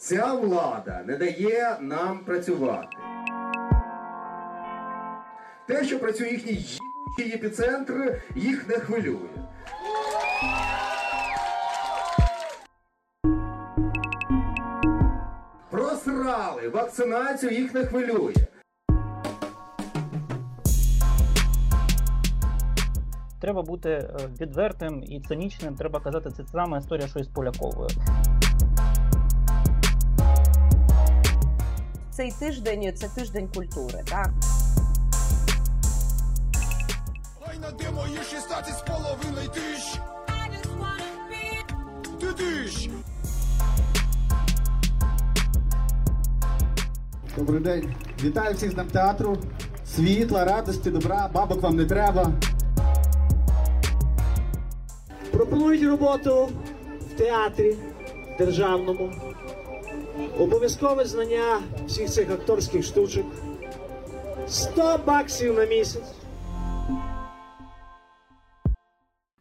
Ця влада не дає нам працювати. Те, що працює їхній їбучий епіцентр, їх не хвилює. Просрали вакцинацію, їх не хвилює. Треба бути е, відвертим і цинічним. Треба казати, це сама історія, що і з Поляковою. Цей тиждень це тиждень культури. Так де мої 16 з половиною тисяч. Ти тисяч. Добрий день. Вітаю всіх з Днем театру. Світла, радості, добра, бабок вам не треба. Пропонують роботу в театрі державному, обов'язкове знання всіх цих акторських штучок, 100 баксів на місяць.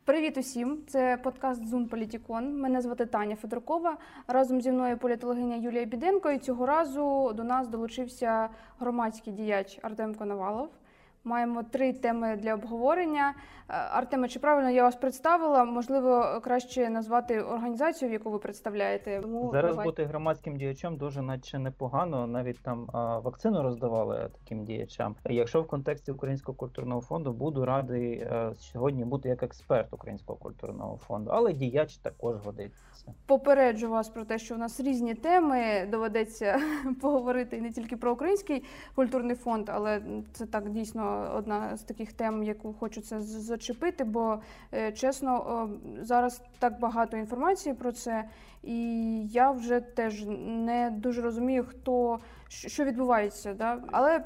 Привіт усім! Це подкаст Зум Політікон. Мене звати Таня Федоркова. Разом зі мною політологиня Юлія Біденко. І цього разу до нас долучився громадський діяч Артем Коновалов. Маємо три теми для обговорення. Е, Артеме, чи правильно я вас представила? Можливо, краще назвати організацію, яку ви представляєте. Тому Зараз давай. бути громадським діячем дуже наче непогано. Навіть там а, вакцину роздавали таким діячам. Якщо в контексті Українського культурного фонду буду радий е, сьогодні бути як експерт Українського культурного фонду, але діяч також годиться. Попереджу вас про те, що у нас різні теми. Доведеться поговорити не тільки про український культурний фонд, але це так дійсно одна з таких тем, яку з- зачепити. Бо е, чесно, зараз так багато інформації про це, і я вже теж не дуже розумію, хто що відбувається. Да? Але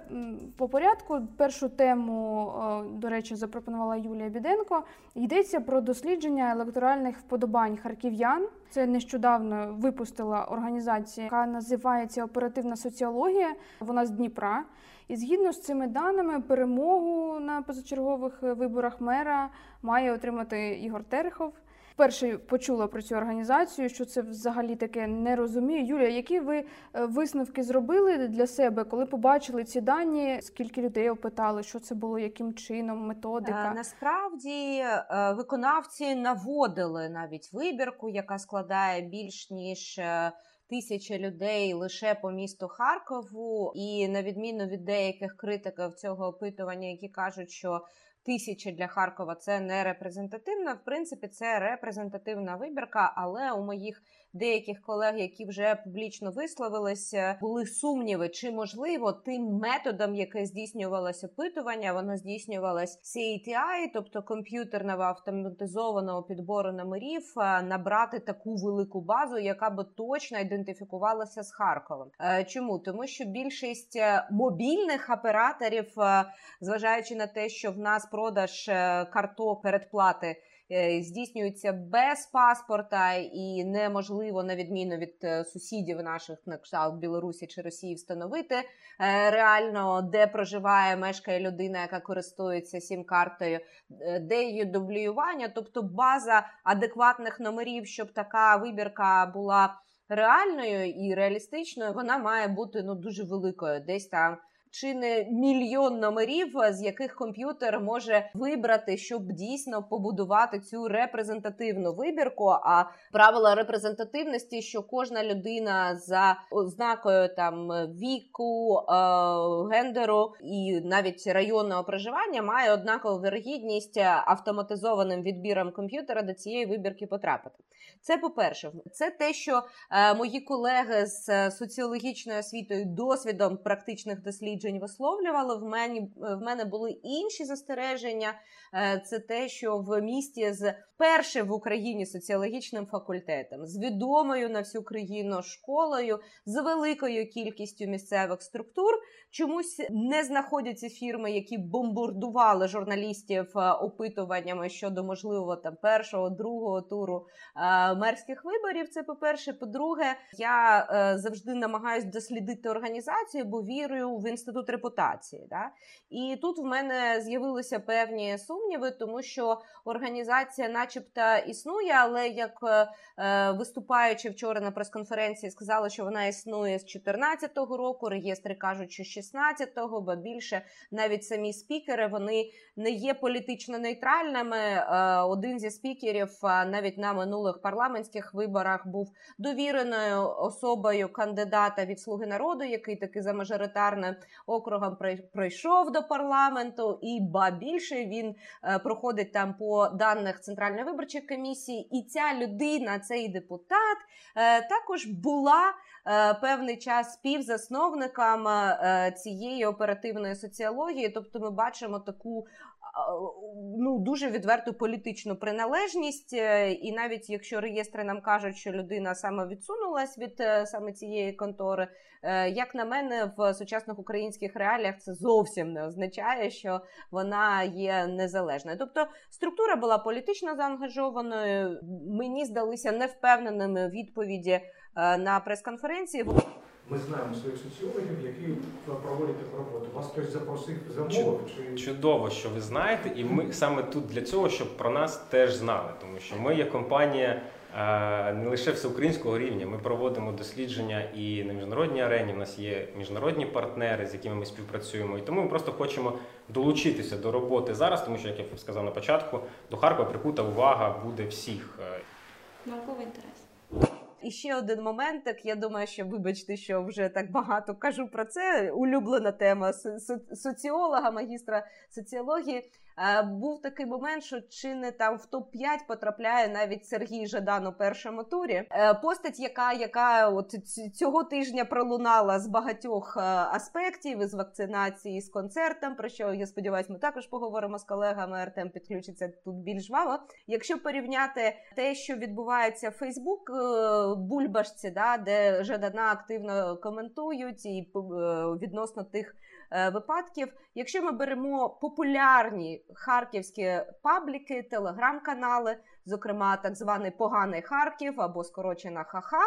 по порядку першу тему, до речі, запропонувала Юлія Біденко. Йдеться про дослідження електоральних вподобань харків'ян. Це нещодавно випустила організація, яка називається Оперативна соціологія. Вона з Дніпра. І згідно з цими даними, перемогу на позачергових виборах мера має отримати Ігор Терехов. Перше почула про цю організацію, що це взагалі таке не розумію. Юлія, які ви е, висновки зробили для себе, коли побачили ці дані? Скільки людей опитали, що це було, яким чином, методика? Е, насправді е, виконавці наводили навіть вибірку, яка складає більш ніж. Тисяча людей лише по місту Харкову, і на відміну від деяких критиків цього опитування, які кажуть, що тисяча для Харкова це не репрезентативна. В принципі, це репрезентативна вибірка, але у моїх деяких колег, які вже публічно висловилися, були сумніви, чи можливо тим методом, яке здійснювалося опитування, воно здійснювалось CATI, тобто комп'ютерного автоматизованого підбору номерів, е, набрати таку велику базу, яка би точно ідентифікувалася з Харковом. Е, Чому тому, що більшість е, мобільних операторів, зважаючи на те, що в нас продаж е, карток передплати е, здійснюється без паспорта і неможливо, на відміну від е, сусідів наших на кшталт Білорусі чи Росії, встановити реально, де проживає, мешкає людина, яка користується сім-картою, де її дублювання, тобто база адекватних номерів, щоб така вибірка була реальною і реалістичною, вона має бути ну дуже великою, десь там. Чи не мільйон номерів, з яких комп'ютер може вибрати, щоб дійсно побудувати цю репрезентативну вибірку? А правила репрезентативності, що кожна людина за ознакою там віку, е, гендеру і навіть районного проживання має однакову вірогідність автоматизованим відбіром комп'ютера до цієї вибірки потрапити. Це по-перше, це те, що е, мої колеги з е, соціологічною освітою, досвідом практичних досліджень висловлювали. В мене в мене були інші застереження. Е, Це те, що в місті з першим в Україні соціологічним факультетом, з відомою на всю країну школою, з великою кількістю місцевих структур, чомусь не знаходяться фірми, які бомбардували журналістів е, опитуваннями щодо можливого там першого, другого туру е, мерських виборів. Це по-перше. По-друге, я е, завжди намагаюся дослідити організацію, бо вірю в інститут репутації. Да? І тут в мене з'явилися певні сумніви, тому що організація, начебто, існує, але як е, е, виступаючи вчора на прес-конференції, сказали, що вона існує з 2014 року. Реєстри кажуть, що 16-го, бо більше навіть самі спікери вони не є політично нейтральними. Е, Один зі спікерів навіть на минулих парламентських виборах був довіреною особою кандидата від Слуги народу, який таки за мажоритарним округом прой- пройшов до парламенту, і ба більше він е, проходить там по даних Центральної виборчої комісії. І ця людина, цей депутат, е, також була е, певний час співзасновником цієї оперативної соціології. Тобто, ми бачимо таку. А, Ну, дуже відверту політичну приналежність, Е, і навіть якщо реєстри нам кажуть, що людина саме відсунулась від е, саме цієї контори, е, як на мене, в сучасних українських реаліях це зовсім не означає, що вона є незалежною. Тобто структура була політично заангажованою. Мені здалися невпевненими відповіді е, на прес-конференції. Ми знаємо своїх соціологів, які проводять таку роботу. Вас хтось запросив, замовив чи Чудово, що ви знаєте, і ми саме тут для цього, щоб про нас теж знали, тому що ми є компанія е, не лише всеукраїнського рівня. Ми проводимо дослідження і на міжнародній арені. У нас є міжнародні партнери, з якими ми співпрацюємо. І тому ми просто хочемо долучитися до роботи зараз, тому що, як я сказав на початку, до Харкова прикута увага буде всіх. Науковий інтерес. І ще один момент, так Я думаю, що вибачте, що вже так багато кажу про це. Улюблена тема со- со- соціолога, магістра соціології. Е, Був такий момент, що чи не там в топ 5 потрапляє навіть Сергій Жадан у першому турі. Е, Постать, яка, яка от цього тижня пролунала з багатьох е, аспектів із вакцинації, з концертом. Про що я сподіваюся, ми також поговоримо з колегами. Артем підключиться тут більш жваво. Якщо порівняти те, що відбувається в Фейсбук бульбашці, да, де Жадана активно коментують і відносно тих випадків. Якщо ми беремо популярні харківські пабліки, телеграм-канали, зокрема так званий поганий Харків або скорочена ХАХА,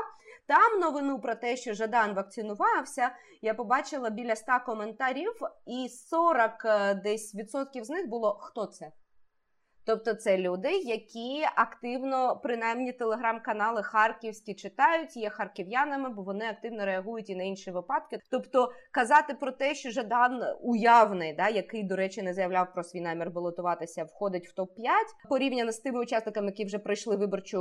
там новину про те, що Жадан вакцинувався, я побачила біля 100 коментарів, і 40 е, десь відсотків з них було хто це. Тобто це люди, які активно, принаймні, телеграм-канали харківські читають, є харків'янами, бо вони активно реагують і на інші випадки. Тобто казати про те, що Жадан уявний, да, який, до речі, не заявляв про свій намір балотуватися, входить в топ 5 порівняно з тими учасниками, які вже пройшли виборчу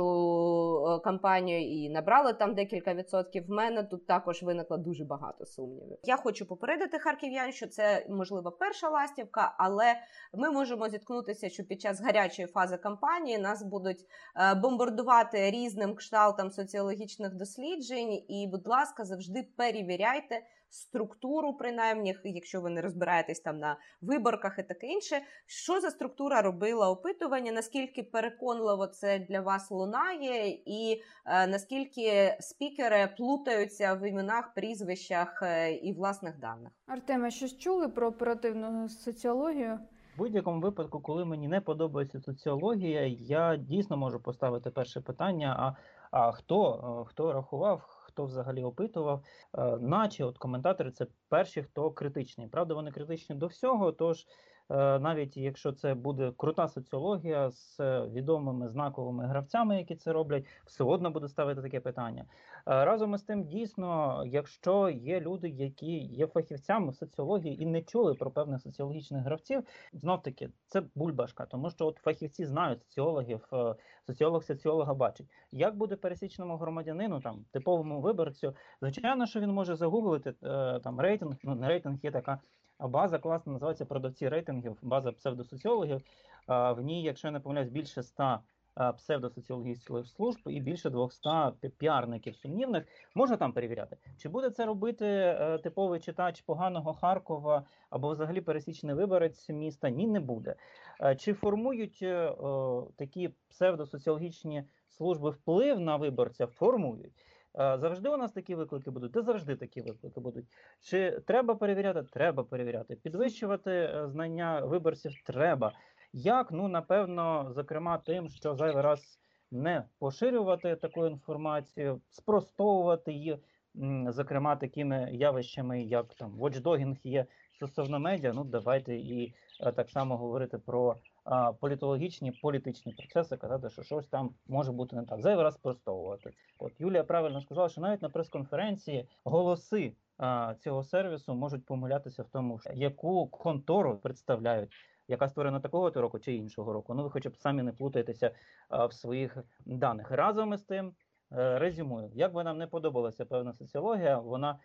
е, кампанію і набрали там декілька відсотків. В мене тут також виникло дуже багато сумнівів. Я хочу попередити харків'ян, що це можливо перша ластівка, але ми можемо зіткнутися, що під час гарячої фази кампанії нас будуть е, бомбардувати різним кшталтом соціологічних досліджень. І, будь ласка, завжди перевіряйте структуру, принаймні, якщо ви не розбираєтесь там на виборках і таке інше. Що за структура робила опитування? Наскільки переконливо це для вас лунає, і е, наскільки спікери плутаються в іменах, прізвищах е, і власних даних? Артеме, щось чули про оперативну соціологію? Будь-якому випадку, коли мені не подобається соціологія, я дійсно можу поставити перше питання: а, а хто, е, хто рахував, хто взагалі опитував, Е, наче от коментатори це перші, хто критичний. Правда, вони критичні до всього. Тож навіть якщо це буде крута соціологія з е, відомими знаковими гравцями, які це роблять, все одно буду ставити таке питання. Е, Разом із тим, дійсно, якщо є люди, які є фахівцями в соціології і не чули про певних соціологічних гравців, знов таки це бульбашка, тому що от фахівці знають соціологів, е, соціолог соціолога бачить. Як буде пересічному громадянину, там типовому виборцю, звичайно, що він може загуглити е, там рейтинг. Ну не рейтинг є така база класна, називається продавці рейтингів, база псевдосоціологів. В ній, якщо я не помиляюсь, більше 100 е, псевдосоціологічних служб і більше 200 піарників сумнівних. Можна там перевіряти, чи буде це робити е, типовий читач поганого Харкова або взагалі пересічний виборець міста? Ні, не буде. Е, Чи формують е, такі псевдосоціологічні служби вплив на виборця? Формують. Завжди у нас такі виклики будуть, та завжди такі виклики будуть. Чи треба перевіряти? Треба перевіряти. Підвищувати е, знання виборців треба. Як? Ну, напевно, зокрема, тим, що зайвий раз не поширювати таку інформацію, спростовувати її, зокрема, такими явищами, як там watchdogінг є стосовно медіа. Ну, давайте і е, так само говорити про політологічні політичні процеси, казати, що щось там може бути не так. Зайвий раз спростовувати. От Юлія правильно сказала, що навіть на прес-конференції голоси цього сервісу можуть помилятися в тому, яку контору представляють. Яка створена такого то року чи іншого року? Ну ви хоча б самі не плутаєтеся в своїх даних. Разом із тим, е, резюмую, як би нам не подобалася певна соціологія, вона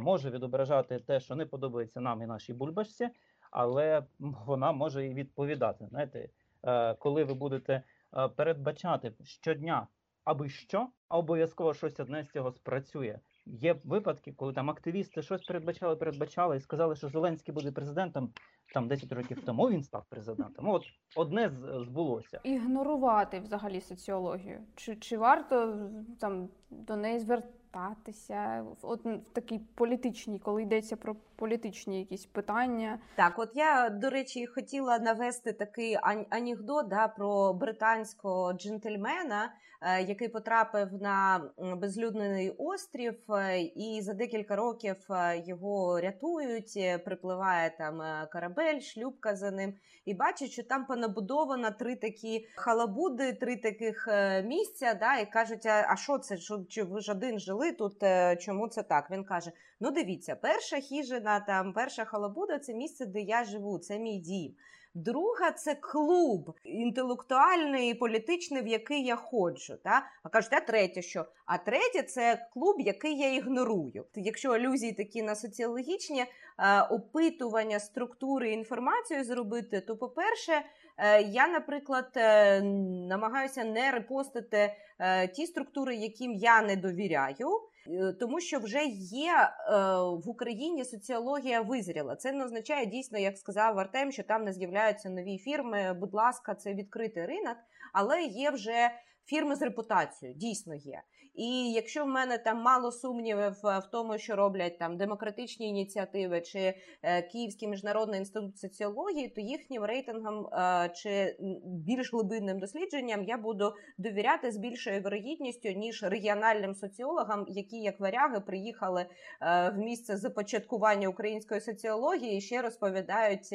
може відображати те, що не подобається нам і нашій бульбашці, але вона може і відповідати. Знаєте, е, коли ви будете е, передбачати щодня, аби що, а обов'язково щось одне з цього спрацює. Є випадки, коли там активісти щось передбачали, передбачали і сказали, що Зеленський буде президентом там 10 років тому. Він став президентом. Ну, От одне збулося. Ігнорувати взагалі соціологію. Чи, чи варто там до неї звертатися от, в такій політичній, коли йдеться про політичні якісь питання? Так, от я, до речі, хотіла навести такий анекдот да, про британського джентльмена, е, який потрапив на безлюдний острів, е, і за декілька років е, його рятують. Припливає там корабель, шлюпка за ним, і бачить, що там понабудовано три такі халабуди, три таких місця. Да, і кажуть: а що це? Чи ви ж один жили тут? е, Чому це так? Він каже: Ну, дивіться, перша хижина, там перша халабуда це місце, де я живу, це мій дім. Друга це клуб інтелектуальний і політичний, в який я ходжу. Та? А кажуть, а третє що? А третє це клуб, який я ігнорую. Якщо алюзії такі на соціологічні е, опитування структури інформації зробити, то, по-перше, я, наприклад, е, намагаюся не репостити е, ті структури, яким я не довіряю. Е, Тому що вже є е, в Україні соціологія визріла. Це не означає дійсно, як сказав Артем, що там не з'являються нові фірми. Будь ласка, це відкритий ринок, але є вже фірми з репутацією, дійсно є. І якщо в мене там мало сумнівів е, в тому, що роблять там демократичні ініціативи чи е, Київський міжнародний інститут соціології, то їхнім рейтингам е, чи більш глибинним дослідженням я буду довіряти з більшою вирогідністю, ніж регіональним соціологам, які як варяги приїхали в місце започаткування української соціології і ще розповідають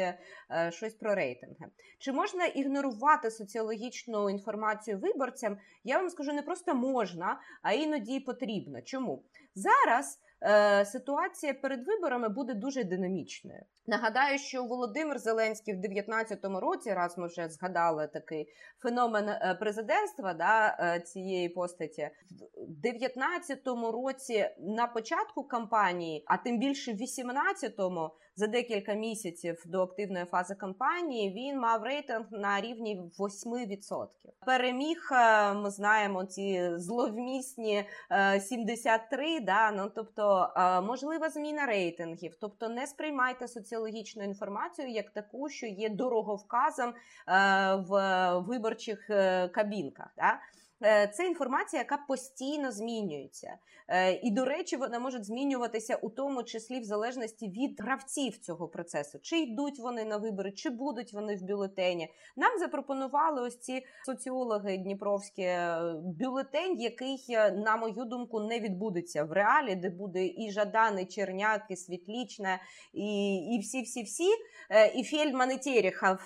щось про рейтинги. Чи можна ігнорувати соціологічну інформацію виборцям? Я вам скажу, не просто можна, а іноді й потрібно. Чому зараз? е, Ситуація перед виборами буде дуже динамічною. Нагадаю, що Володимир Зеленський в 2019 році, раз ми вже згадали такий феномен е, президентства да, е, цієї постаті, в 2019 році на початку кампанії, а тим більше в 2018-му, за декілька місяців до активної фази кампанії, він мав рейтинг на рівні 8%. Переміг, е, ми знаємо, ці зловмісні е, 73, да, ну, тобто е, можлива зміна рейтингів, тобто не сприймайте соціологічну інформацію як таку, що є дороговказом е, в виборчих е, кабінках. Да? Е, Це інформація, яка постійно змінюється. Е, І, до речі, вона може змінюватися у тому числі в залежності від гравців цього процесу. Чи йдуть вони на вибори, чи будуть вони в бюлетені. Нам запропонували ось ці соціологи Дніпровські е, бюлетень, який, на мою думку, не відбудеться в реалі, де буде і Жадан, і Черняк, і Світлічна, і, і всі-всі-всі, і Фельдман, і Терехов,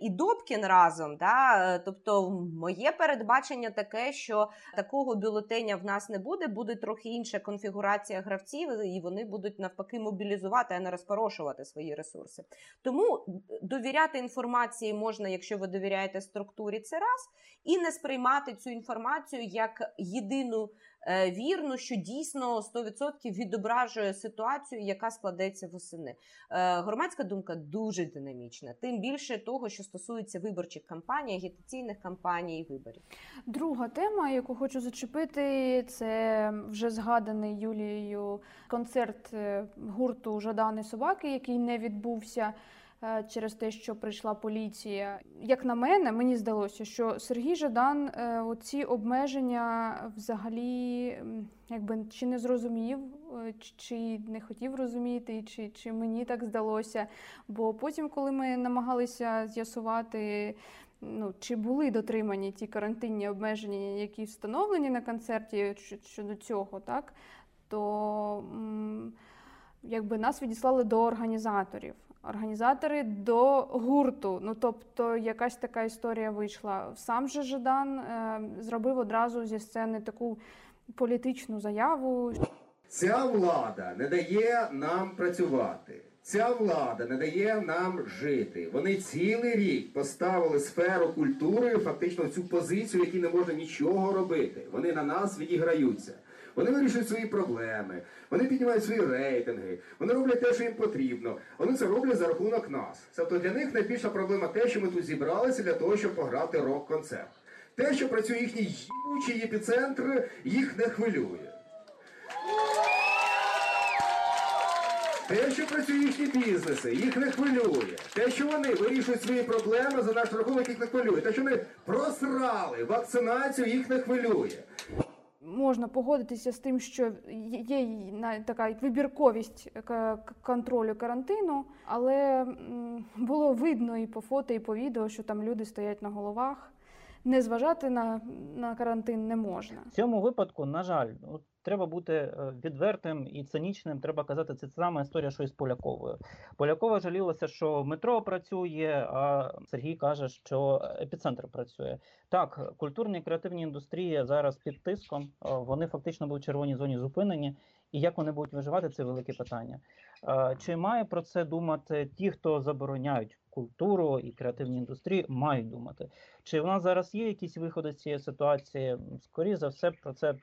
і Добкін разом. Да? Тобто, моє передбачення таке, що такого бюлетеня в нас не буде, буде трохи інша конфігурація гравців, і вони будуть навпаки мобілізувати, а не розпорошувати свої ресурси. Тому довіряти інформації можна, якщо ви довіряєте структурі, це раз, і не сприймати цю інформацію як єдину вірну, що дійсно 100% відображує ситуацію, яка складеться восени. Е, Громадська думка дуже динамічна, тим більше того, що стосується виборчих кампаній, агітаційних кампаній і виборів. Друга тема, яку хочу зачепити, це вже згаданий Юлією концерт е, гурту Жадани собаки, який не відбувся е, через те, що прийшла поліція. Як на мене, мені здалося, що Сергій Жадан е, оці обмеження взагалі якби чи не зрозумів, е, чи- не хотів розуміти, чи, чи мені так здалося. Бо потім, коли ми намагалися з'ясувати. Ну, чи були дотримані ті карантинні обмеження, які встановлені на концерті щодо цього, так? То якби нас відіслали до організаторів. Організатори до гурту. Ну тобто, якась така історія вийшла. Сам же Жадан е, зробив одразу зі сцени таку політичну заяву. Ця влада не дає нам працювати. Ця влада не дає нам жити. Вони цілий рік поставили сферу культури фактично в цю позицію, в якій не можна нічого робити. Вони на нас відіграються. Вони вирішують свої проблеми, вони піднімають свої рейтинги, вони роблять те, що їм потрібно. Вони це роблять за рахунок нас. Тобто для них найбільша проблема те, що ми тут зібралися для того, щоб пограти рок-концерт. Те, що працює їхній їбучий епіцентр, їх не хвилює. Те, що працює їхні бізнеси, їх не хвилює. Те, що вони вирішують свої проблеми за наш рахунок, їх не хвилює. Те, що вони просрали вакцинацію, їх не хвилює. Можна погодитися з тим, що є така вибірковість контролю карантину, але було видно і по фото, і по відео, що там люди стоять на головах. Не зважати на, на карантин не можна. В цьому випадку, на жаль, от, треба бути е, відвертим і цинічним. Треба казати, це сама історія, що і з Поляковою. Полякова жалілася, що метро працює, а Сергій каже, що епіцентр працює. Так, культурні креативні індустрії зараз під тиском. е, Вони фактично були в червоній зоні зупинені. І як вони будуть виживати, це велике питання. Е, Чи має про це думати ті, хто забороняють культуру і креативні індустрії, мають думати. Чи в нас зараз є якісь виходи з цієї ситуації? Скоріше за все, про це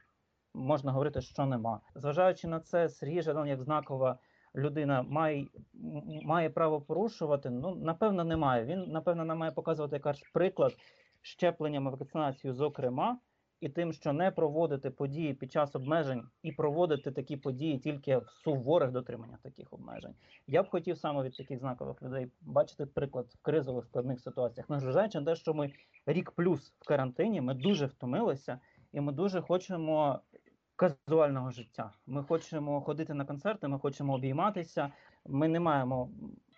можна говорити, що нема. Зважаючи на це, Сергій Жадан, як знакова людина, має, має право порушувати. Ну, напевно, немає. Він, напевно, нам має показувати якраз приклад щепленням і вакцинацією, зокрема, і тим, що не проводити події під час обмежень і проводити такі події тільки в суворих дотриманнях таких обмежень. Я б хотів саме від таких знакових людей бачити приклад в кризових складних ситуаціях. Незважаючи на те, що ми рік плюс в карантині, ми дуже втомилися, і ми дуже хочемо казуального життя. Ми хочемо ходити на концерти, ми хочемо обійматися. Ми не маємо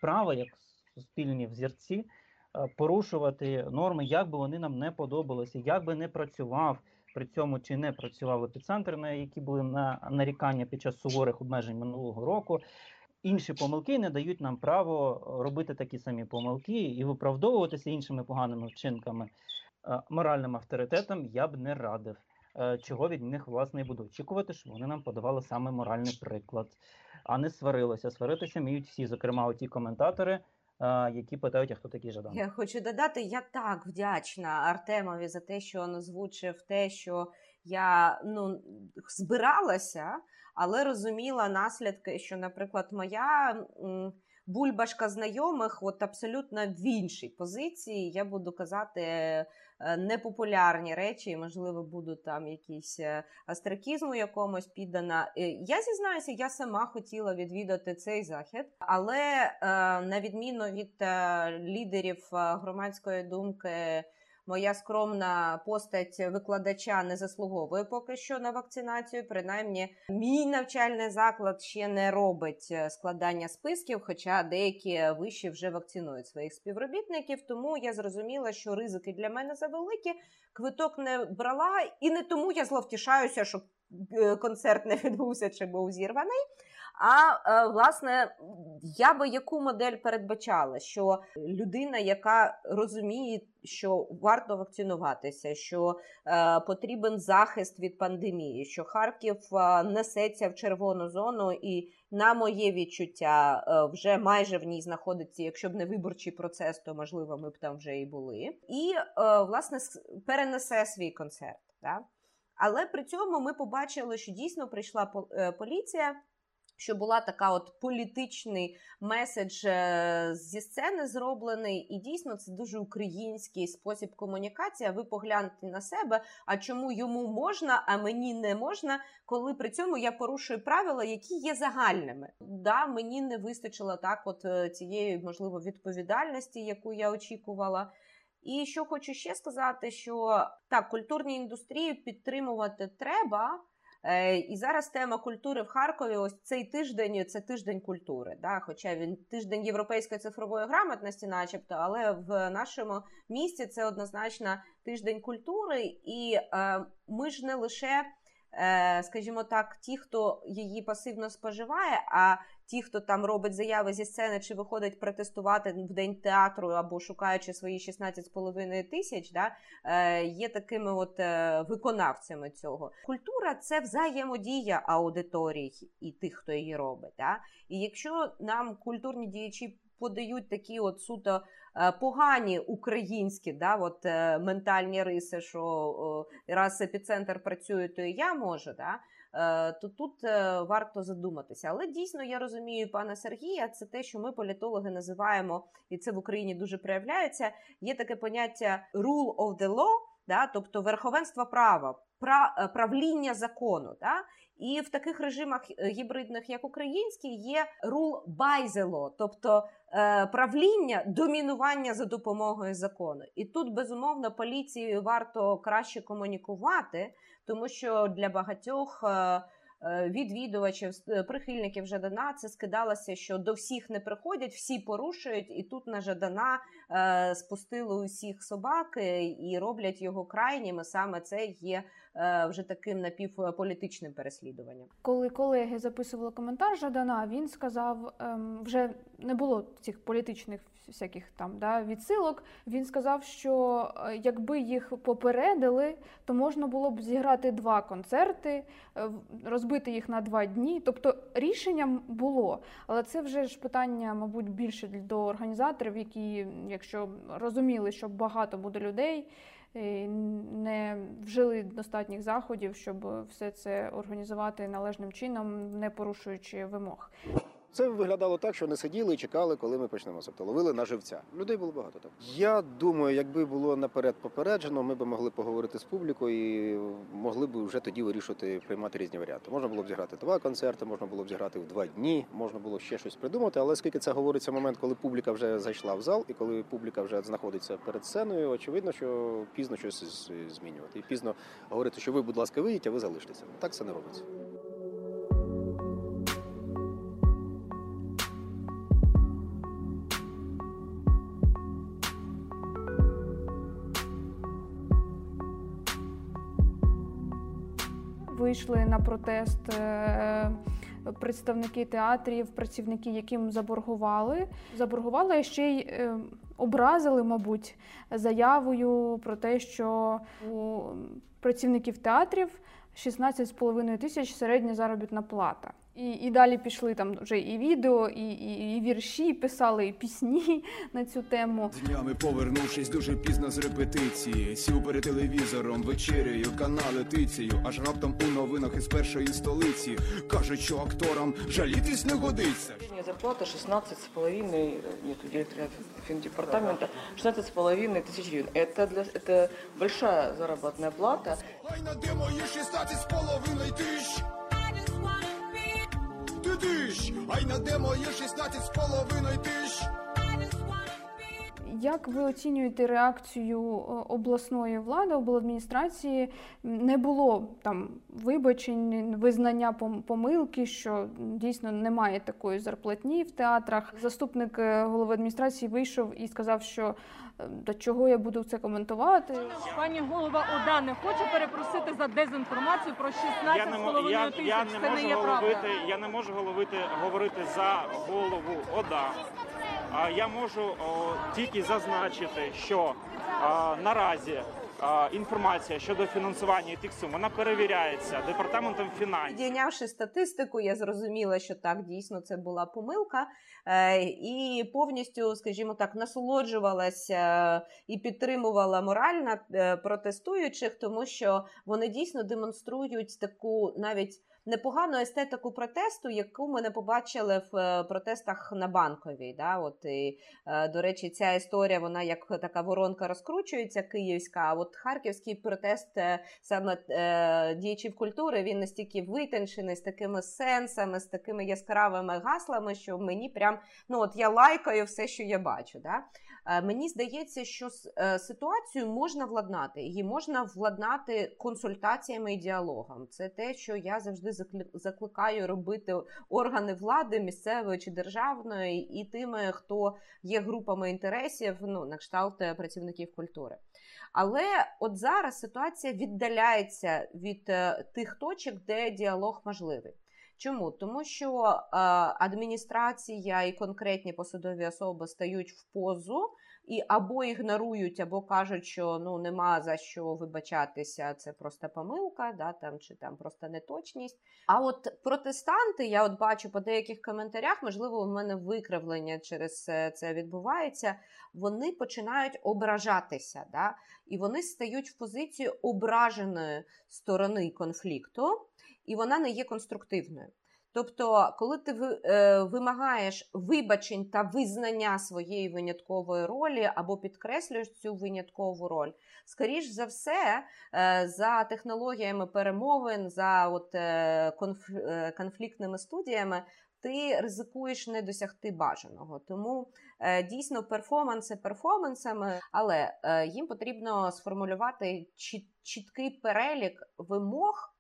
права, як суспільні взірці, е, порушувати норми, як би вони нам не подобалися, як би не працював при цьому чи не працював епіцентр, на які були на нарікання під час суворих обмежень минулого року. Інші помилки не дають нам право робити такі самі помилки і виправдовуватися іншими поганими вчинками. Е, Моральним авторитетом я б не радив. Е, Чого від них власне і буду очікувати, що вони нам подавали саме моральний приклад, а не сварилися. Сваритися вміють всі, зокрема, оті коментатори, е, які питають, а хто такий Жадан. Я хочу додати, я так вдячна Артемові за те, що він озвучив те, що я ну, збиралася, але розуміла наслідки, що, наприклад, моя бульбашка знайомих от абсолютно в іншій позиції. Я буду казати е, непопулярні речі, можливо, буду там якийсь е, астракізму якомусь піддана. Е, Я зізнаюся, я сама хотіла відвідати цей захід, але на відміну від лідерів громадської думки. Моя скромна постать викладача не заслуговує поки що на вакцинацію. Принаймні, мій навчальний заклад ще не робить е, складання списків, хоча деякі виші вже вакцинують своїх співробітників. Тому я зрозуміла, що ризики для мене завеликі. Квиток не брала, і не тому я зловтішаюся, щоб е, концерт не відбувся чи був зірваний. А е, власне, я би яку модель передбачала, що людина, яка розуміє, що варто вакцинуватися, що е, потрібен захист від пандемії, що Харків е, несеться в червону зону, і на моє відчуття е, вже майже в ній знаходиться. Якщо б не виборчий процес, то можливо ми б там вже і були. І е, власне перенесе свій концерт. Да? Але при цьому ми побачили, що дійсно прийшла е, поліція що була така от політичний меседж е, зі сцени зроблений, і дійсно це дуже український спосіб комунікації. Ви погляньте на себе. А чому йому можна, а мені не можна, коли при цьому я порушую правила, які є загальними? Да, мені не вистачило так, от е, цієї можливо відповідальності, яку я очікувала. І що хочу ще сказати, що так, культурні індустрії підтримувати треба. Е, І зараз тема культури в Харкові. Ось цей тиждень це тиждень культури. Да? Хоча він тиждень європейської цифрової грамотності, начебто, але в нашому місті це однозначно тиждень культури, і е, ми ж не лише скажімо так, ті, хто її пасивно споживає, а ті, хто там робить заяви зі сцени чи виходить протестувати в день театру або шукаючи свої 16,5 тисяч, да, е, є такими от е, виконавцями цього. Культура це взаємодія аудиторій і тих, хто її робить. Да? І якщо нам культурні діячі подають такі от суто е, погані українські да, от, е, ментальні риси, що раз епіцентр працює, то і я можу. Да? Е, то тут варто задуматися. Але дійсно я розумію пана Сергія, це те, що ми політологи називаємо, і це в Україні дуже проявляється. Є таке поняття rule of the law, да, тобто верховенство права, правління закону. Да? І в таких режимах е, гібридних, як український, є the law, тобто е, правління, домінування за допомогою закону. І тут безумовно поліції варто краще комунікувати, тому що для багатьох. Е, Відвідувачів, прихильників Жадана це скидалося, що до всіх не приходять, всі порушують, і тут на Жадана спустили усіх собак е, і роблять його крайніми. Саме це є вже таким напівполітичним переслідуванням. Коли колеги записували коментар Жадана, він сказав, ем, вже не було цих політичних всяких там да, відсилок. Він сказав, що е, якби їх попередили, то можна було б зіграти два концерти, е, розбити їх на два дні. Тобто рішенням було, але це вже ж питання, мабуть, більше до організаторів, які, якщо розуміли, що багато буде людей. Е, Не вжили достатніх заходів, щоб все це організувати належним чином, не порушуючи вимог. Це виглядало так, що не сиділи і чекали, коли ми почнемо. Тобто ловили на живця. Людей було багато там. Я думаю, якби було наперед попереджено, ми б могли поговорити з публікою і могли б вже тоді вирішувати приймати різні варіанти. Можна було б зіграти два концерти, можна було б зіграти в два дні, можна було ще щось придумати. Але оскільки це говориться момент, коли публіка вже зайшла в зал, і коли публіка вже знаходиться перед сценою, очевидно, що пізно щось змінювати. І пізно говорити, що ви, будь ласка, вийдіть, а ви залиштеся. Так це не робиться. Вийшли на протест е, представники театрів, працівники, яким заборгували. Заборгували ще й е, образили, мабуть, заявою про те, що у працівників театрів 16,5 тисяч середня заробітна плата. І, і далі пішли там вже і відео, і, і, і вірші, писали і пісні на цю тему. Днями повернувшись дуже пізно з репетиції, сів перед телевізором, вечерею, канали тицею, аж раптом у новинах із першої столиці кажуть, що акторам жалітись не годиться. Средняя зарплата 16,5, нет, у директора финдепартамента, 16,5 тысяч гривен. Это, для, это большая заработная плата. Ай на де мої 16 з половиною тисяч. Ти тисяч, й на де мої 16 з половиною тисяч. Як ви оцінюєте реакцію е, обласної влади, обладміністрації? Не було там вибачень, визнання помилки, що дійсно немає такої зарплатні в театрах. Заступник е, голови адміністрації вийшов і сказав, що е, до чого я буду це коментувати. Пані голова ОДА не хоче перепросити за дезінформацію про 16,5 я не, мо- я, тисяч. я не Це не можу є правда. я не можу головити, говорити за голову ОДА. Я можу тільки зазначити, що наразі інформація щодо фінансування тих сум вона перевіряється департаментом фінансів. Підійнявши статистику, я зрозуміла, що так дійсно це була помилка, е, і повністю, скажімо так, насолоджувалася і підтримувала морально е, протестуючих, тому що вони дійсно демонструють таку навіть. Непогану естетику протесту, яку ми не побачили в е, протестах на банковій. Да? От, і, е, до речі, ця історія вона як така воронка розкручується київська. А от харківський протест е, саме діячів культури він настільки витончений з такими сенсами, з такими яскравими гаслами, що мені прям ну от я лайкаю все, що я бачу. Да? Е, мені здається, що е, ситуацію можна владнати. Її можна владнати консультаціями і діалогом. Це те, що я завжди закликаю робити органи влади місцевої чи державної, і тими, хто є групами інтересів, ну на кшталт е, працівників культури. Але от зараз ситуація віддаляється від тих точок, де діалог можливий. Чому? Тому що адміністрація і конкретні посадові особи стають в позу і або ігнорують, або кажуть, що ну нема за що вибачатися, це просто помилка, да, там чи там просто неточність. А от протестанти, я от бачу по деяких коментарях, можливо, у мене викривлення через це, це відбувається. Вони починають ображатися, да, і вони стають в позицію ображеної сторони конфлікту, і вона не є конструктивною. Тобто, коли ти е, вимагаєш вибачень та визнання своєї виняткової ролі або підкреслюєш цю виняткову роль, скоріш за все, е, за технологіями перемовин, за от, е, конф- конфліктними студіями, ти ризикуєш не досягти бажаного. Тому дійсно перформанси перформансами, але їм потрібно сформулювати чіткий перелік вимог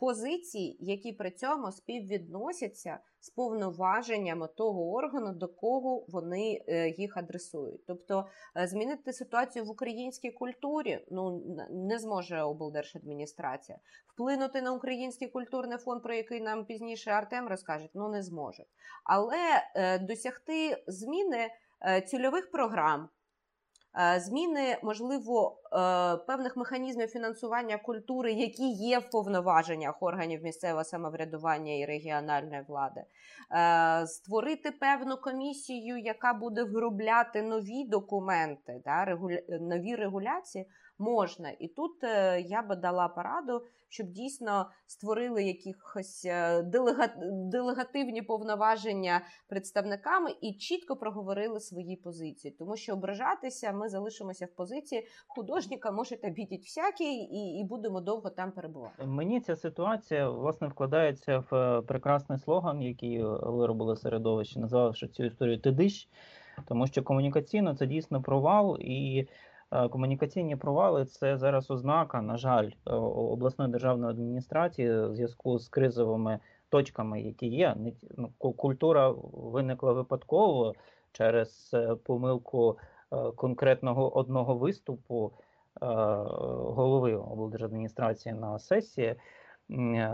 позицій, які при цьому співвідносяться з повноваженнями того органу, до кого вони е, їх адресують. Тобто е, змінити ситуацію в українській культурі ну не зможе облдержадміністрація. Вплинути на український культурний фонд, про який нам пізніше Артем розкаже, ну не зможе. Але е, досягти зміни е, цільових програм. Е, Зміни, можливо, е, певних механізмів фінансування культури, які є в повноваженнях органів місцевого самоврядування і регіональної влади, Е, створити певну комісію, яка буде виробляти нові документи, нові регуляції можна. І тут е, я би дала пораду, щоб дійсно створили якихось е, делега... делегативні повноваження представниками і чітко проговорили свої позиції. Тому що ображатися ми залишимося в позиції художника можуть обідіть всякий, і, і будемо довго там перебувати. Мені ця ситуація власне вкладається в е, прекрасний слоган, який виробило середовище, назвавши цю історію Тидиш, тому що комунікаційно це дійсно провал, і комунікаційні провали це зараз ознака, на жаль, е, обласної державної адміністрації в зв'язку з кризовими точками, які є. Ну, ку- культура виникла випадково через е, помилку е, конкретного одного виступу е, голови облдержадміністрації на сесії.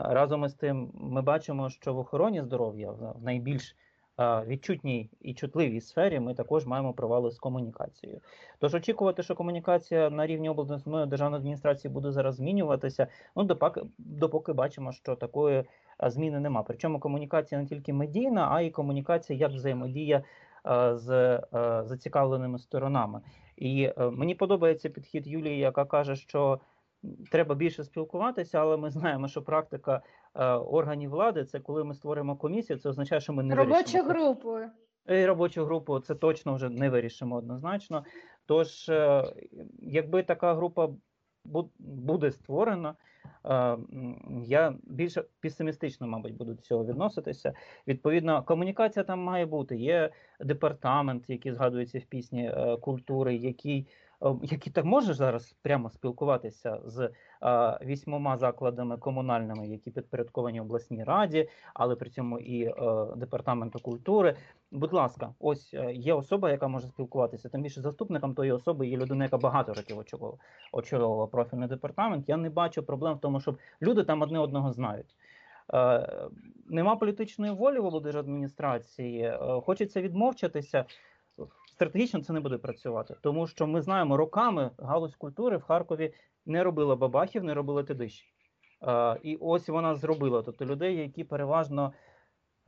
Разом із тим, ми бачимо, що в охороні здоров'я в найбільш е, відчутній і чутливій сфері ми також маємо провали з комунікацією. Тож очікувати, що комунікація на рівні обласної державної адміністрації буде зараз змінюватися, ну допоки, допоки бачимо, що такої е, зміни нема. Причому комунікація не тільки медійна, а й комунікація як взаємодія е, з е, зацікавленими сторонами. І е, мені подобається підхід Юлії, яка каже, що треба більше спілкуватися, але ми знаємо, що практика е, органів влади це коли ми створюємо комісію, це означає, що ми не вирішимо. група. І робочу групу це точно вже не вирішимо однозначно. Тож, е, якби така група буде створена, е, я більше песимістично, мабуть, буду до цього відноситися. Відповідно, комунікація там має бути. Є департамент, який згадується в пісні е, культури, який е, який так може зараз прямо спілкуватися з е, вісьмома закладами комунальними, які підпорядковані обласній раді, але при цьому і е, департаменту культури. Будь ласка, ось є особа, яка може спілкуватися. Тим більше заступником тої особи є людина, яка багато років очолювала, очолювала профільний департамент. Я не бачу проблем в тому, щоб люди там одне одного знають. Е, нема політичної волі в облдержадміністрації. Е, хочеться відмовчатися. Стратегічно це не буде працювати, тому що ми знаємо, роками галузь культури в Харкові не робила бабахів, не робила тидищ. І ось вона зробила. Тобто людей, які переважно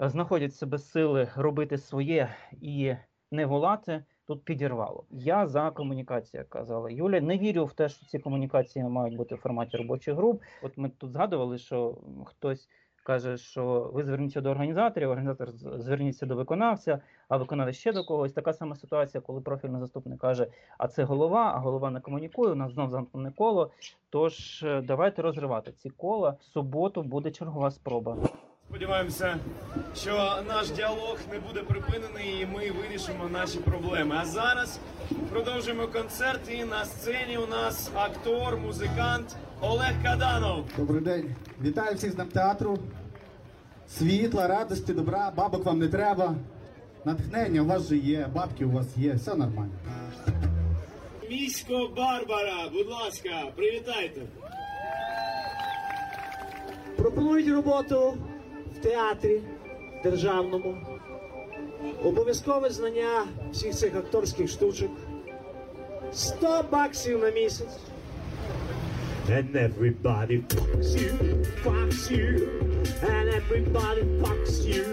е, знаходять в себе сили робити своє і не волати, тут підірвало. Я за комунікацію, казала Юля. Не вірю в те, що ці комунікації мають бути в форматі робочих груп. От ми тут згадували, що хтось каже, що ви зверніться до організаторів, організатор зверніться до виконавця, а виконавець ще до когось. Така сама ситуація, коли профільний заступник каже, а це голова, а голова не комунікує. У нас знов замкнене коло. Тож е, давайте розривати ці кола. В суботу буде чергова спроба. Сподіваємося, що наш діалог не буде припинений і ми вирішимо наші проблеми. А зараз продовжуємо концерт. І на сцені у нас актор, музикант Олег Каданов. Добрий день. Вітаю всіх з Днем театру. Світла, радості, добра, бабок вам не треба. Натхнення у вас же є, бабки у вас є, все нормально. Місько Барбара. Будь ласка, привітайте. Пропонують роботу в театрі державному. Обов'язкове знання всіх цих акторських штучок. 100 баксів на місяць. And everybody fucks you, fucks you, and everybody fucks you,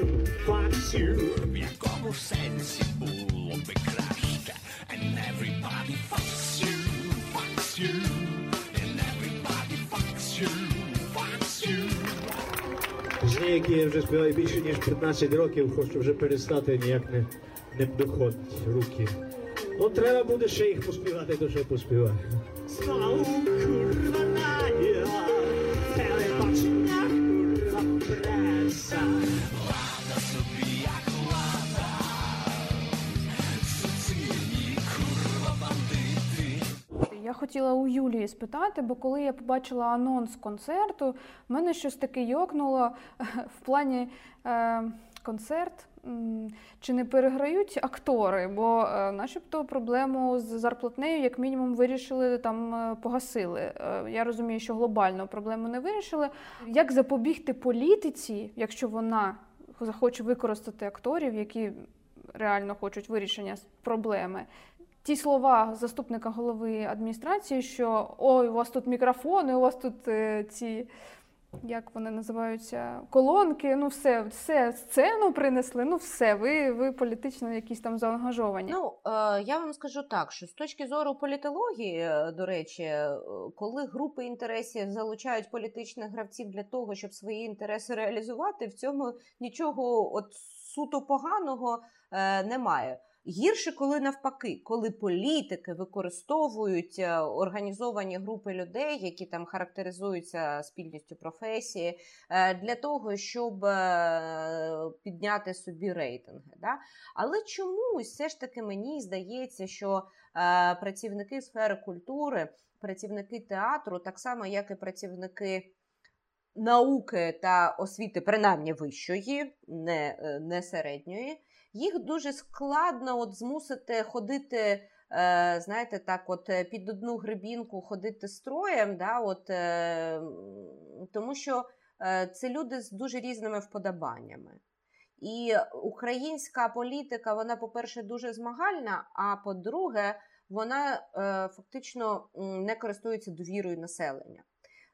fucks you. В якому сенсі було би краще? And everybody fucks you, fucks you, and everybody fucks you, fucks you. Пісні, які я вже співаю більше ніж 15 років, хочу вже перестати ніяк не, не доходить руки. Ну, треба буде ще їх поспівати, то ще поспіваю. Знову Я хотіла у Юлії спитати, бо коли я побачила анонс концерту, в мене щось таке йокнуло в плані е, концерт. Чи не переграють актори? Бо е, начебто проблему з зарплатнею, як мінімум, вирішили там е, погасили. Е, я розумію, що глобально проблему не вирішили. Як запобігти політиці, якщо вона захоче використати акторів, які реально хочуть вирішення проблеми? Ті слова заступника голови адміністрації, що ой, у вас тут мікрофони, у вас тут е, ці. Як вони називаються? Колонки, ну все, все, сцену принесли, ну все, ви, ви політично якісь там заангажовані. Ну, е, я вам скажу так, що з точки зору політології, е, до речі, коли групи інтересів залучають політичних гравців для того, щоб свої інтереси реалізувати, в цьому нічого от суто поганого немає. Гірше, коли навпаки, коли політики використовують е, організовані групи людей, які там характеризуються спільністю професії, е, для того, щоб е, підняти собі рейтинги. Да? Але чомусь все ж таки мені здається, що працівники сфери культури, працівники театру, так само як і працівники. Науки та освіти, принаймні вищої, не, не середньої, їх дуже складно от змусити ходити, е, знаєте, так, от е, під одну грибінку ходити строєм, да, от, е, тому що це люди з дуже різними вподобаннями. І українська політика, вона, по-перше, дуже змагальна, а по-друге, вона фактично не користується довірою населення.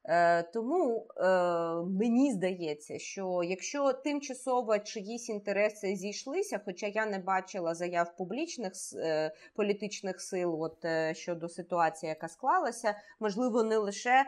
Е, Тому е, мені здається, що якщо тимчасово чиїсь інтереси зійшлися, хоча я не бачила заяв публічних е, політичних сил от, щодо ситуації, яка склалася, можливо, не лише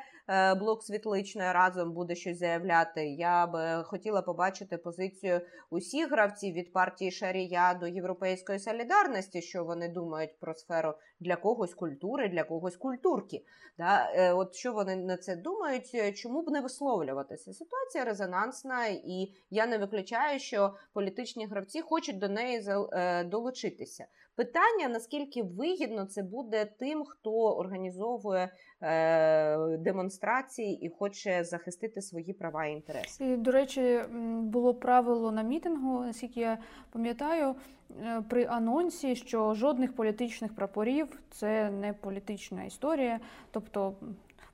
блок світличної разом буде щось заявляти. Я б хотіла побачити позицію усіх гравців від партії Шарія до Європейської солідарності, що вони думають про сферу для когось культури, для когось культурки. Да? Е, От що вони на це думають, е, чому б не висловлюватися? Ситуація резонансна, і я не виключаю, що політичні гравці хочуть до неї е, долучитися. Питання наскільки вигідно це буде тим, хто організовує е, демонстрації і хоче захистити свої права і інтереси. І, до речі, було правило на мітингу, наскільки я пам'ятаю, е, при анонсі, що жодних політичних прапорів це не політична історія. Тобто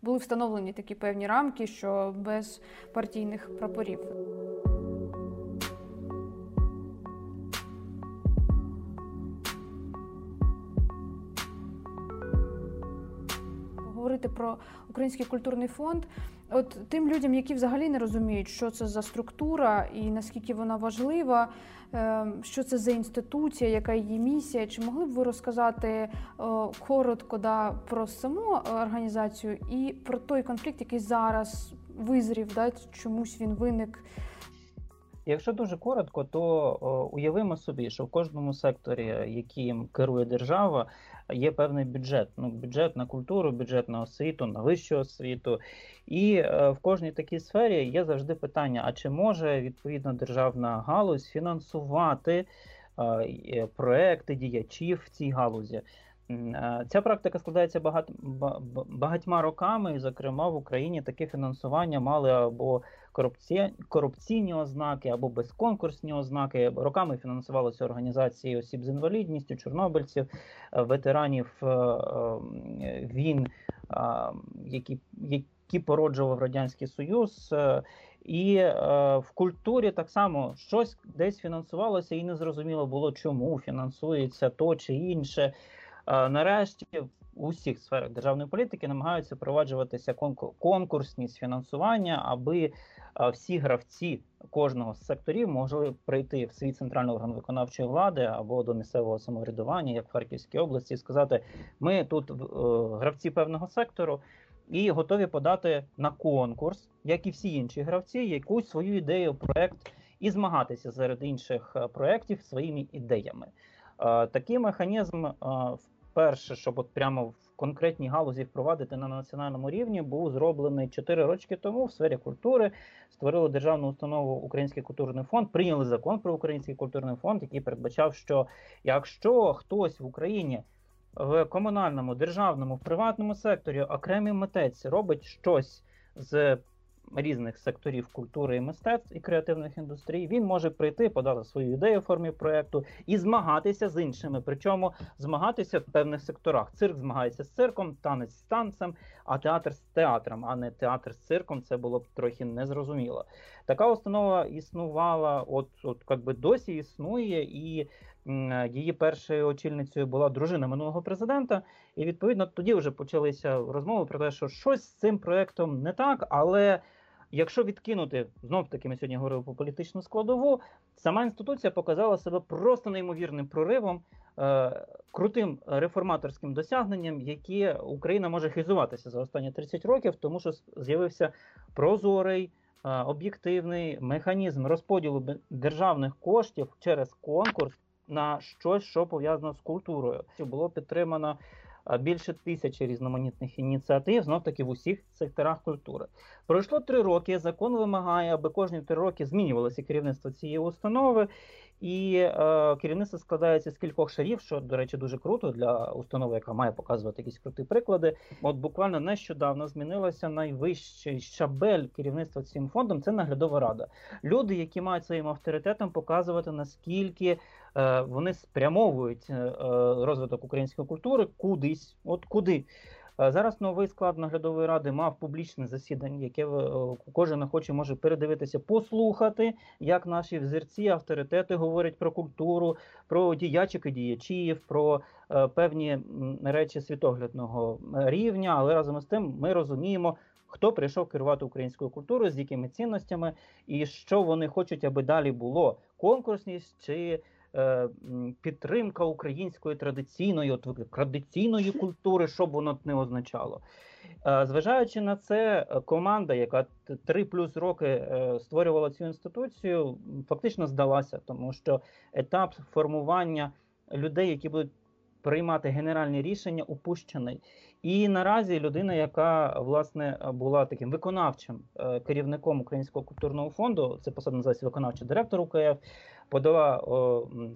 були встановлені такі певні рамки, що без партійних прапорів. Говорити про Український культурний фонд. От тим людям, які взагалі не розуміють, що це за структура і наскільки вона важлива, е, що це за інституція, яка її місія, чи могли б ви розказати е, коротко да, про саму організацію і про той конфлікт, який зараз визрів, да, чомусь він виник. Якщо дуже коротко, то о, уявимо собі, що в кожному секторі, яким керує держава, є певний бюджет. Ну, бюджет на культуру, бюджет на освіту, на вищу освіту. І е, в кожній такій сфері є завжди питання: а чи може відповідно державна галузь фінансувати е, проекти діячів в цій галузі? Е, Ця практика складається багат, ба- ба- багатьма роками, і, зокрема, в Україні таке фінансування мали або корупці... корупційні ознаки або безконкурсні ознаки. Роками фінансувалися організації осіб з інвалідністю, чорнобильців, е, ветеранів е, е, війн, які, які породжував Радянський Союз. І е, в культурі так само щось десь фінансувалося, і не зрозуміло було, чому фінансується то чи інше. Е, нарешті у всіх сферах державної політики намагаються впроваджуватися конку- конкурсність фінансування, аби всі гравці кожного з секторів могли прийти в свій центральний орган виконавчої влади або до місцевого самоврядування, як в Харківській області, і сказати: ми тут е, гравці певного сектору. І готові подати на конкурс, як і всі інші гравці, якусь свою ідею, проект і змагатися серед інших е, проєктів своїми ідеями. Е, Такий механізм е, вперше, щоб от прямо в конкретній галузі впровадити на національному рівні, був зроблений 4 роки тому в сфері культури. Створили державну установу Український культурний фонд, прийняли закон про Український культурний фонд, який передбачав, що якщо хтось в Україні в комунальному, державному, в приватному секторі окремий митець робить щось з різних секторів культури і мистецтв і креативних індустрій, він може прийти, подати свою ідею в формі проекту і змагатися з іншими. Причому змагатися в певних секторах. Цирк змагається з цирком, танець з танцем, а театр з театром, а не театр з цирком. Це було б трохи незрозуміло. Така установа існувала, от, от як би досі існує, і її першою очільницею була дружина минулого президента. І відповідно тоді вже почалися розмови про те, що щось з цим проектом не так, але. Якщо відкинути знов таки, ми сьогодні говорили про політичну складову, сама інституція показала себе просто неймовірним проривом, е, крутим реформаторським досягненням, які Україна може хизуватися за останні 30 років, тому що з'явився прозорий. е, Об'єктивний механізм розподілу державних коштів через конкурс на щось, що пов'язано з культурою. Було підтримано більше тисячі різноманітних ініціатив, знов таки в усіх секторах культури. Пройшло три роки. Закон вимагає, аби кожні три роки змінювалося керівництво цієї установи, і е, керівництво складається з кількох шарів, що, до речі, дуже круто для установи, яка має показувати якісь круті приклади. От буквально нещодавно змінилася найвищий щабель керівництва цим фондом. Це наглядова рада. Люди, які мають своїм авторитетом показувати наскільки е, вони спрямовують е, е, розвиток української культури кудись, от куди. Е, Зараз новий склад наглядової ради мав публічне засідання, яке е, кожен охоче може передивитися, послухати, як наші взірці, авторитети говорять про культуру, про діячих і діячів, про е, певні речі світоглядного е, рівня. Але разом із тим ми розуміємо, хто прийшов керувати українською культурою, з якими цінностями, і що вони хочуть, аби далі було конкурсність чи е, підтримка української традиційної, от традиційної культури, що б воно не означало. Е, Зважаючи на це, команда, яка три плюс роки е, створювала цю інституцію, фактично здалася, тому що етап формування людей, які будуть приймати генеральні рішення, упущений. І наразі людина, яка власне була таким виконавчим керівником Українського культурного фонду, це посада називається виконавчий директор УКФ, подала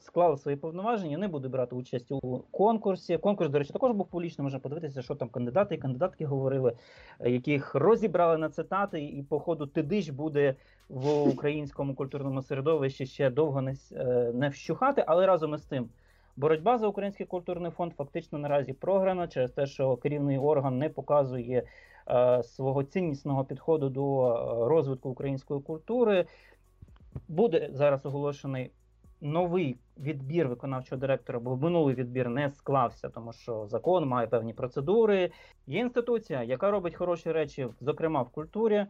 склала свої повноваження, не буде брати участь у конкурсі. Конкурс, до речі, також був публічним. Можна подивитися, що там кандидати і кандидатки говорили, е, яких розібрали на цитати, і по ходу тидиш буде в українському культурному середовищі ще довго не, е, не вщухати, але разом із тим. Боротьба за український культурний фонд фактично наразі програна через те, що керівний орган не показує е, свого ціннісного підходу до розвитку української культури. Буде зараз оголошений новий відбір виконавчого директора, бо минулий відбір не склався, тому що закон має певні процедури. Є інституція, яка робить хороші речі, зокрема в культурі.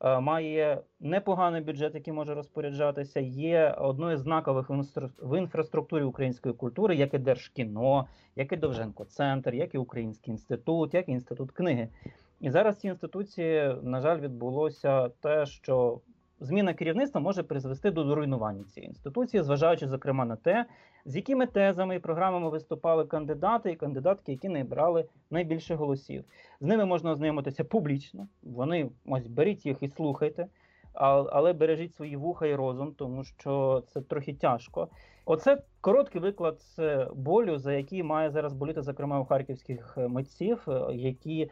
е, Має непоганий бюджет, який може розпоряджатися. Є одною з знакових в інфраструктурі української культури, як і Держкіно, як і Довженко Центр, як і Український інститут, як і інститут книги. І зараз в цій інституції, на жаль, відбулося те, що зміна керівництва може призвести до руйнування цієї інституції, зважаючи зокрема на те, з якими тезами і програмами виступали кандидати і кандидатки, які набрали найбільше голосів. З ними можна ознайомитися публічно. Вони ось беріть їх і слухайте, але бережіть свої вуха і розум, тому що це трохи тяжко. Оце короткий виклад з болю, за який має зараз боліти, зокрема у харківських е, митців, е, які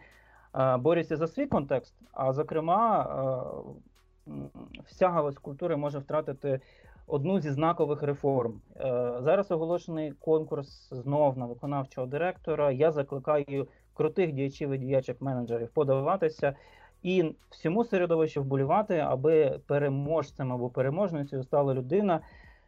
е, борються за свій контекст, а зокрема. Вся галузь культури може втратити одну зі знакових реформ. Е, Зараз оголошений конкурс знов на виконавчого директора. Я закликаю крутих діячів і діячих менеджерів подаватися і всьому середовищу вболівати, аби переможцем або переможницею стала людина,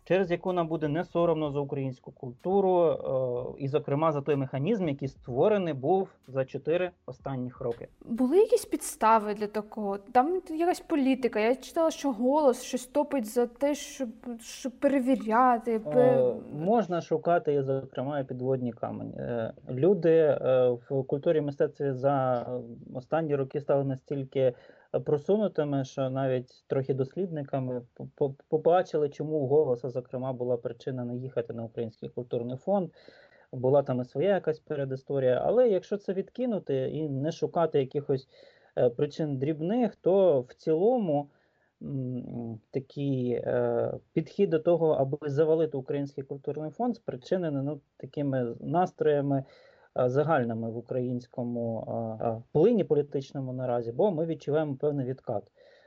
через яку нам буде не соромно за українську культуру, е, і, зокрема, за той механізм, який створений був за чотири останніх роки. Були якісь підстави для такого? Там якась політика. Я читала, що голос щось топить за те, щоб, щоб перевіряти. Е, Можна шукати, зокрема, підводні камені. Е, Люди в культурі мистецтві за останні роки стали настільки просунутими, що навіть трохи дослідниками по- по- побачили, чому у голоса, зокрема, була причина не їхати на Український культурний фонд. Була там і своя якась передісторія. Але якщо це відкинути і не шукати якихось е, причин дрібних, то в цілому такий е, підхід до того, аби завалити Український культурний фонд, спричинений ну, такими настроями загальними в українському е, е, плині політичному наразі, бо ми відчуваємо певний відкат.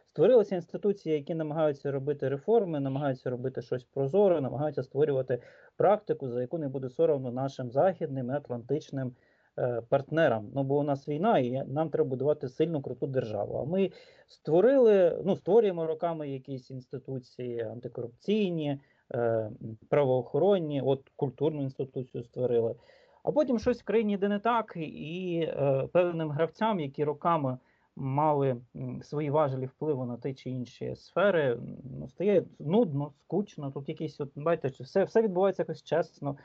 Створилися інституції, які намагаються робити реформи, намагаються робити щось прозоре, намагаються створювати практику, за яку не буде соромно нашим західним і атлантичним е, партнерам. Ну бо у нас війна, і нам треба будувати сильну круту державу. А ми створили, ну створюємо роками якісь інституції антикорупційні, е, правоохоронні, от культурну інституцію створили. А потім щось в країні йде не так, і е, певним гравцям, які роками мали свої важелі впливу на ті чи інші сфери, ну, стає нудно, скучно. Тут якісь, от, бачите, все, все відбувається якось чесно,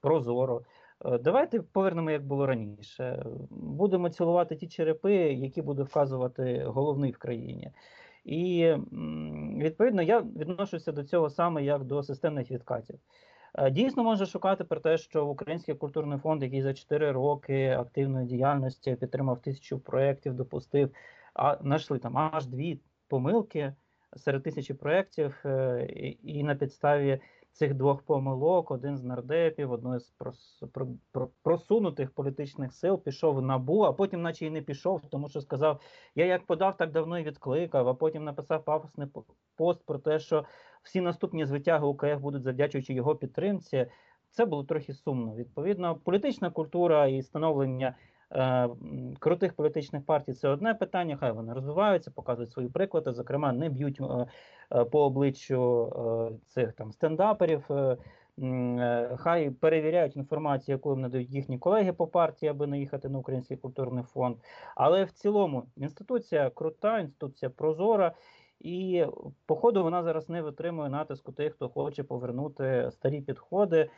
прозоро. Е, Давайте повернемо, як було раніше. Будемо цілувати ті черепи, які буде вказувати головний в країні. І відповідно я відношуся до цього саме як до системних відкатів. Е, Дійсно можна шукати про те, що Український культурний фонд, який за 4 роки активної діяльності підтримав тисячу проєктів, допустив, а знайшли там аж дві помилки серед тисячі проєктів, е, і, і на підставі цих двох помилок один з нардепів, одної з про- про- просунутих політичних сил пішов в набу, а потім, наче і не пішов, тому що сказав: я як подав, так давно і відкликав, а потім написав пафосний по- пост про те, що всі наступні звитяги УКФ будуть завдячуючи його підтримці. Це було трохи сумно. Відповідно, політична культура і становлення крутих політичних партій це одне питання. Хай вони розвиваються, показують свої приклади. Зокрема, не б'ють е, е, по обличчю е, цих там стендаперів. е, е, Хай перевіряють інформацію, яку їм надають їхні колеги по партії, аби не їхати на Український культурний фонд. Але в цілому інституція крута, інституція прозора. І походу вона зараз не витримує натиску тих, хто хоче повернути старі підходи, е,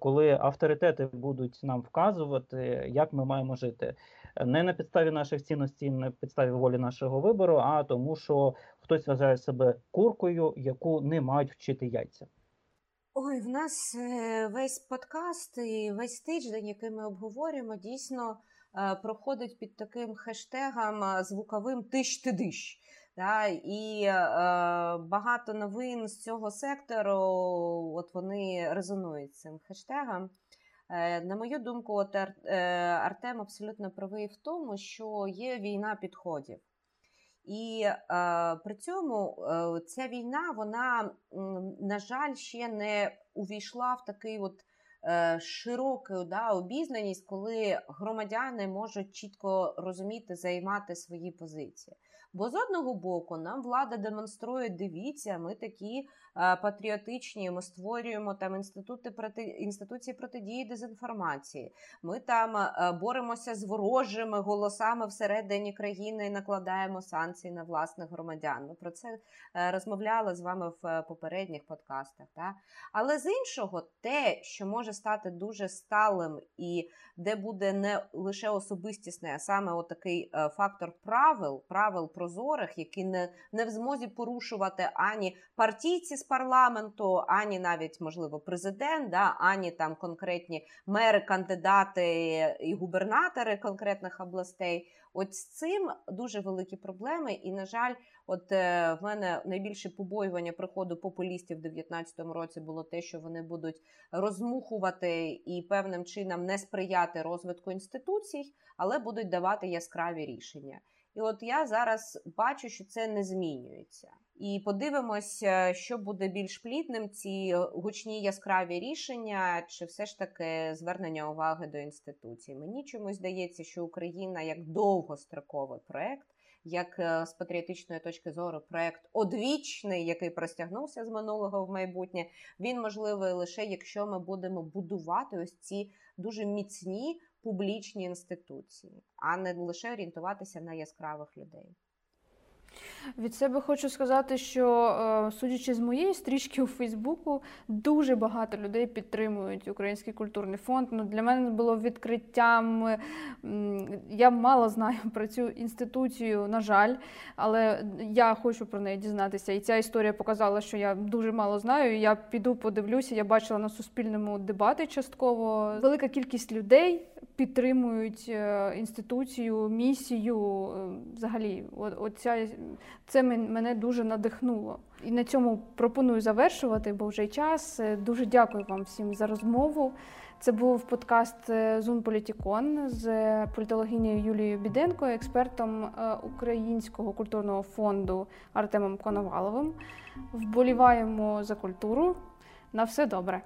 коли авторитети будуть нам вказувати, як ми маємо жити. Не на підставі наших цінностей, не на підставі волі нашого вибору, а тому, що хтось вважає себе куркою, яку не мають вчити яйця. Ой, в нас е, весь подкаст і весь тиждень, який ми обговорюємо, дійсно е, проходить під таким хештегом е, звуковим тиш ти диш. Да, і е, багато новин з цього сектору, от вони резонують цим хештегом. Е, на мою думку, от е, Артем абсолютно правий в тому, що є війна підходів. І е, при цьому е, ця війна, вона, на жаль, ще не увійшла в такий от е, широку да, обізнаність, коли громадяни можуть чітко розуміти, займати свої позиції. Бо з одного боку нам влада демонструє, дивіться, ми такі патріотичні, ми створюємо там інститути проти інституції протидії дезінформації. Ми там боремося з ворожими голосами всередині країни і накладаємо санкції на власних громадян. Ми про це е, розмовляли з вами в е, попередніх подкастах. Да? Але з іншого, те, що може стати дуже сталим і де буде не лише особистісний, а саме отакий е, фактор правил, правил прозорих, які не, не в змозі порушувати ані партійці парламенту, ані навіть можливо президент, да, ані там конкретні мери, кандидати і губернатори конкретних областей. От з цим дуже великі проблеми, і на жаль, от е, в мене найбільше побоювання приходу популістів в 2019 році було те, що вони будуть розмухувати і певним чином не сприяти розвитку інституцій, але будуть давати яскраві рішення. І от я зараз бачу, що це не змінюється. І подивимось, е, що буде більш плідним: ці гучні яскраві рішення, чи все ж таки звернення уваги до інституцій. Мені чомусь здається, що Україна як довгостроковий проект, як е, з патріотичної точки зору, проект одвічний, який простягнувся з минулого в майбутнє. Він можливий лише якщо ми будемо будувати ось ці дуже міцні публічні інституції, а не лише орієнтуватися на яскравих людей. Від себе хочу сказати, що е, судячи з моєї стрічки у Фейсбуку, дуже багато людей підтримують Український культурний фонд. Ну, для мене було відкриттям. Я мало знаю про цю інституцію, на жаль, але я хочу про неї дізнатися. І ця історія показала, що я дуже мало знаю. Я піду подивлюся. Я бачила на суспільному дебати частково. Велика кількість людей підтримують е, інституцію, місію. е, Взагалі, оця, це мене дуже надихнуло. І на цьому пропоную завершувати, бо вже час. Е, Дуже дякую вам всім за розмову. Це був подкаст Зун Політікон з політологинею Юлією Біденко, експертом Українського культурного фонду Артемом Коноваловим. Вболіваємо за культуру. На все добре.